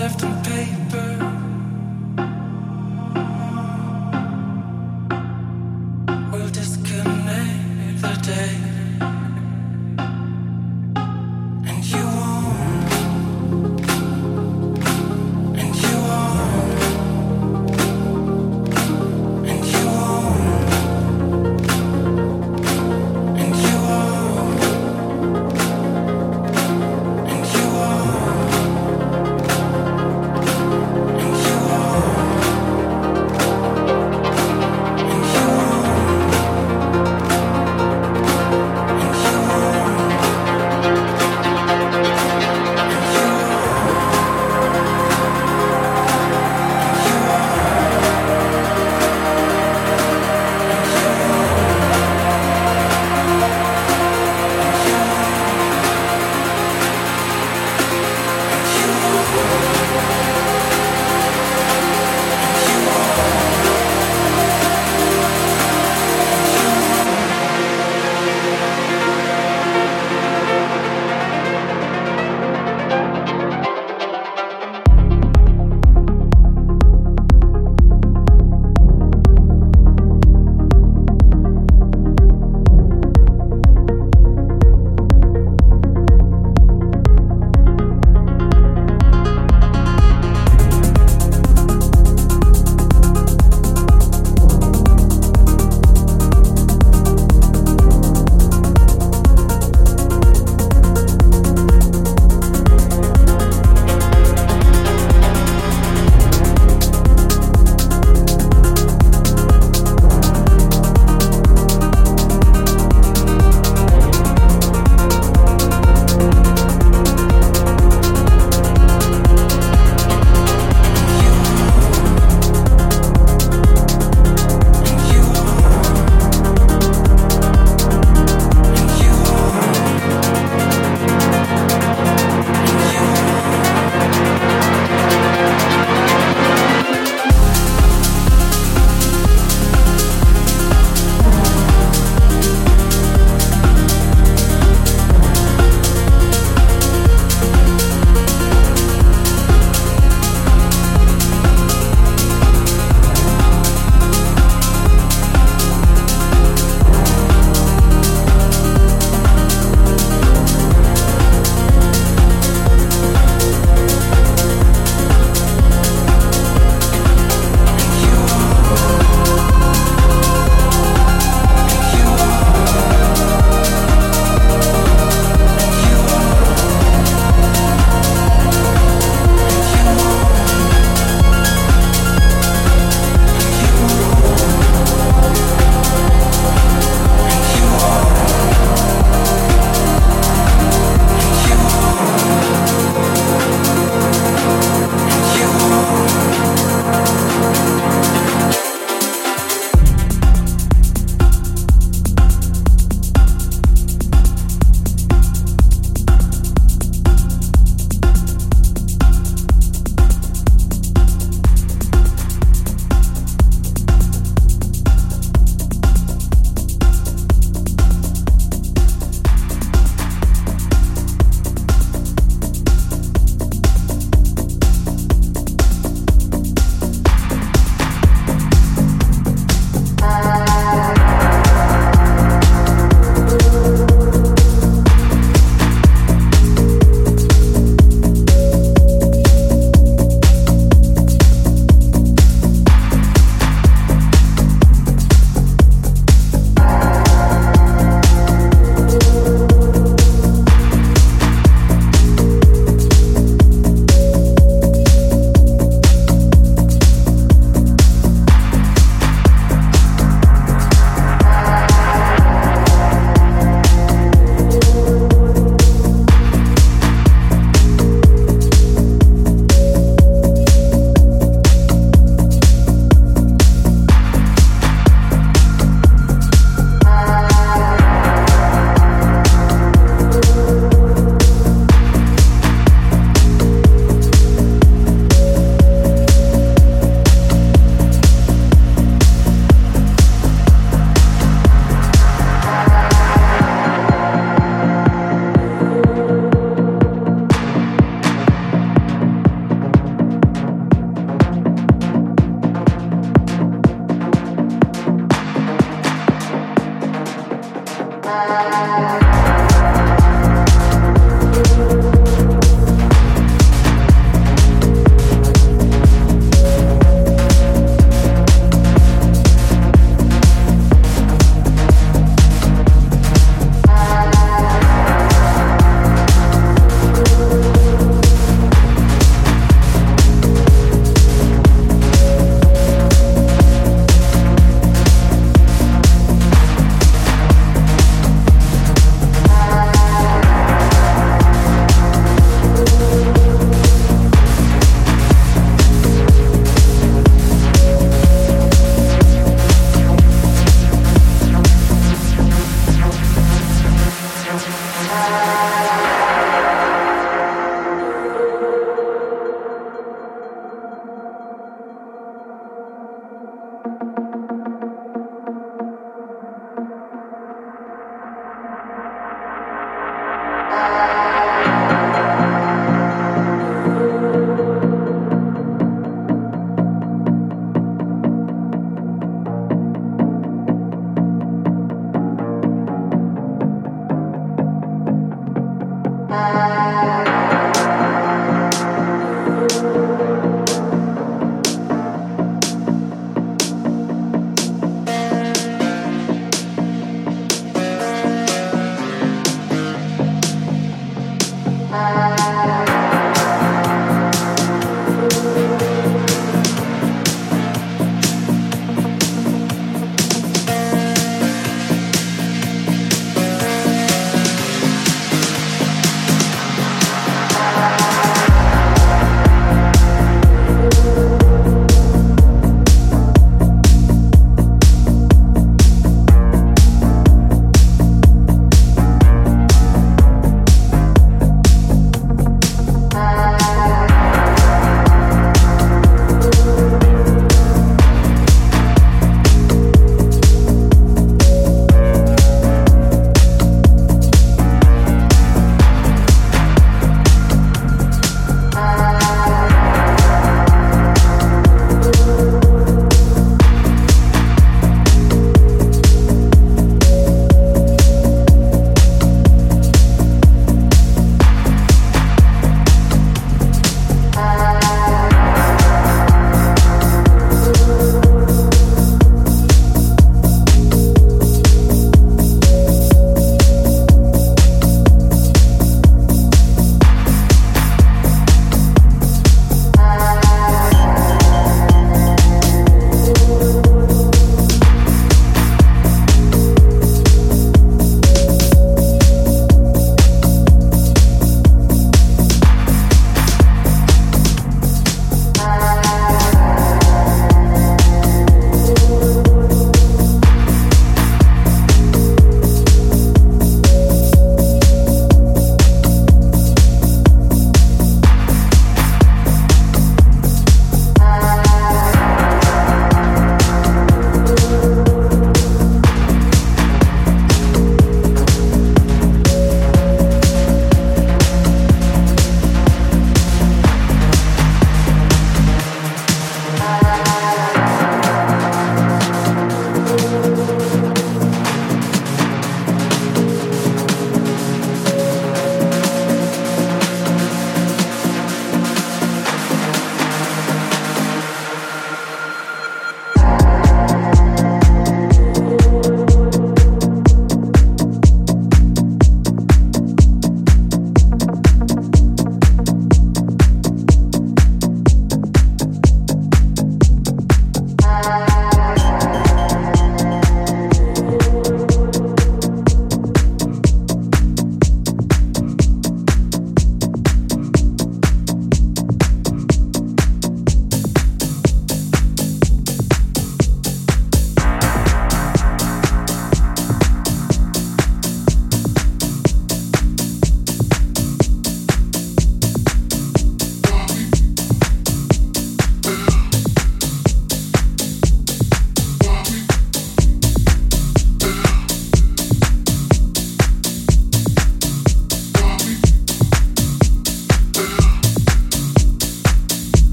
left on paper.